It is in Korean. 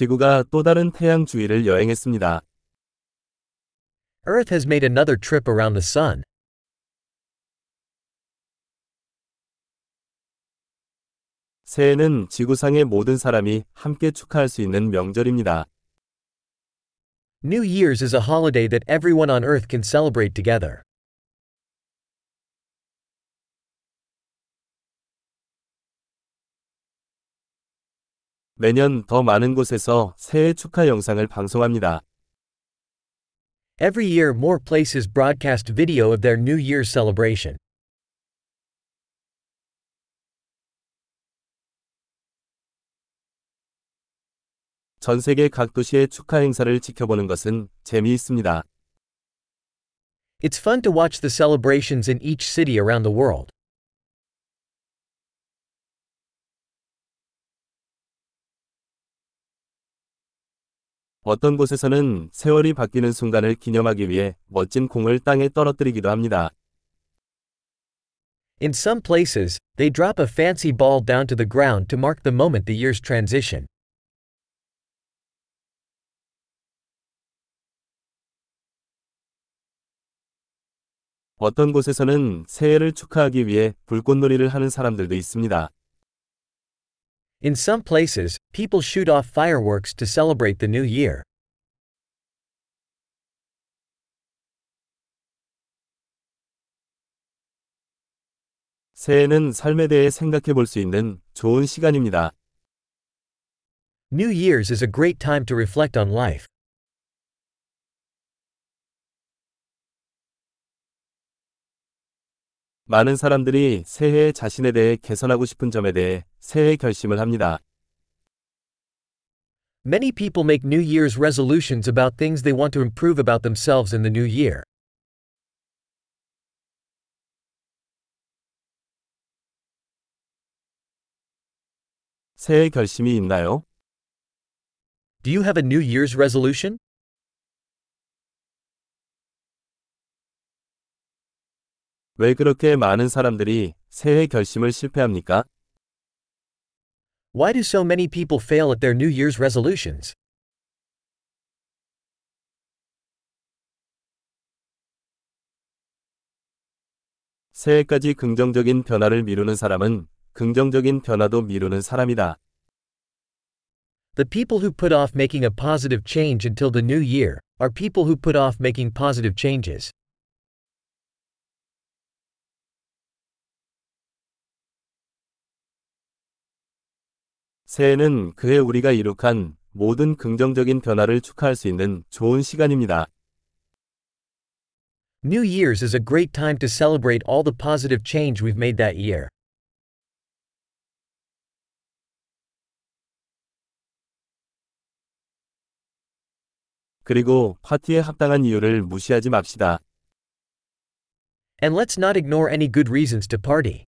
지구가 또 다른 태양 주위를 여행했습니다. Earth has made another trip around the sun. 새해는 지구상의 모든 사람이 함께 축하할 수 있는 명절입니다. New Year's is a holiday that everyone on Earth can celebrate together. 매년 더 많은 곳에서 새해 축하 영상을 방송합니다. Every year, more places broadcast video of their New Year's celebration. 전 세계 각 도시의 축하 행사를 지켜보는 것은 재미있습니다. It's fun to watch the celebrations in each city around the world. 어떤 곳에서는 세월이 바뀌는 순간을 기념하기 위해 멋진 공을 땅에 떨어뜨리기도 합니다. In some places, they drop a fancy ball down to the ground to mark the moment the year's transition. 어떤 곳에서는 새해를 축하하기 위해 불꽃놀이를 하는 사람들도 있습니다. In some places, people shoot off fireworks to celebrate the new year. 새해는 삶에 대해 생각해 볼 수 있는 좋은 시간입니다. New Year's is a great time to reflect on life. 많은 사람들이 새해에 자신에 대해 개선하고 싶은 점에 대해 새해 결심을 합니다. Many people make New Year's resolutions about things they want to improve about themselves in the new year. 새해 결심이 있나요? Do you have a New Year's resolution? 왜 그렇게 많은 사람들이 새해 결심을 실패합니까? Why do so many people fail at their New Year's resolutions? 새해까지 긍정적인 변화를 미루는 사람은 긍정적인 변화도 미루는 사람이다. The people who put off making a positive change until the new year are people who put off making positive changes. 새해는 그해 우리가 이룩한 모든 긍정적인 변화를 축하할 수 있는 좋은 시간입니다. New Year's is a great time to celebrate all the positive change we've made that year. 그리고 파티에 합당한 이유를 무시하지 맙시다. And let's not ignore any good reasons to party.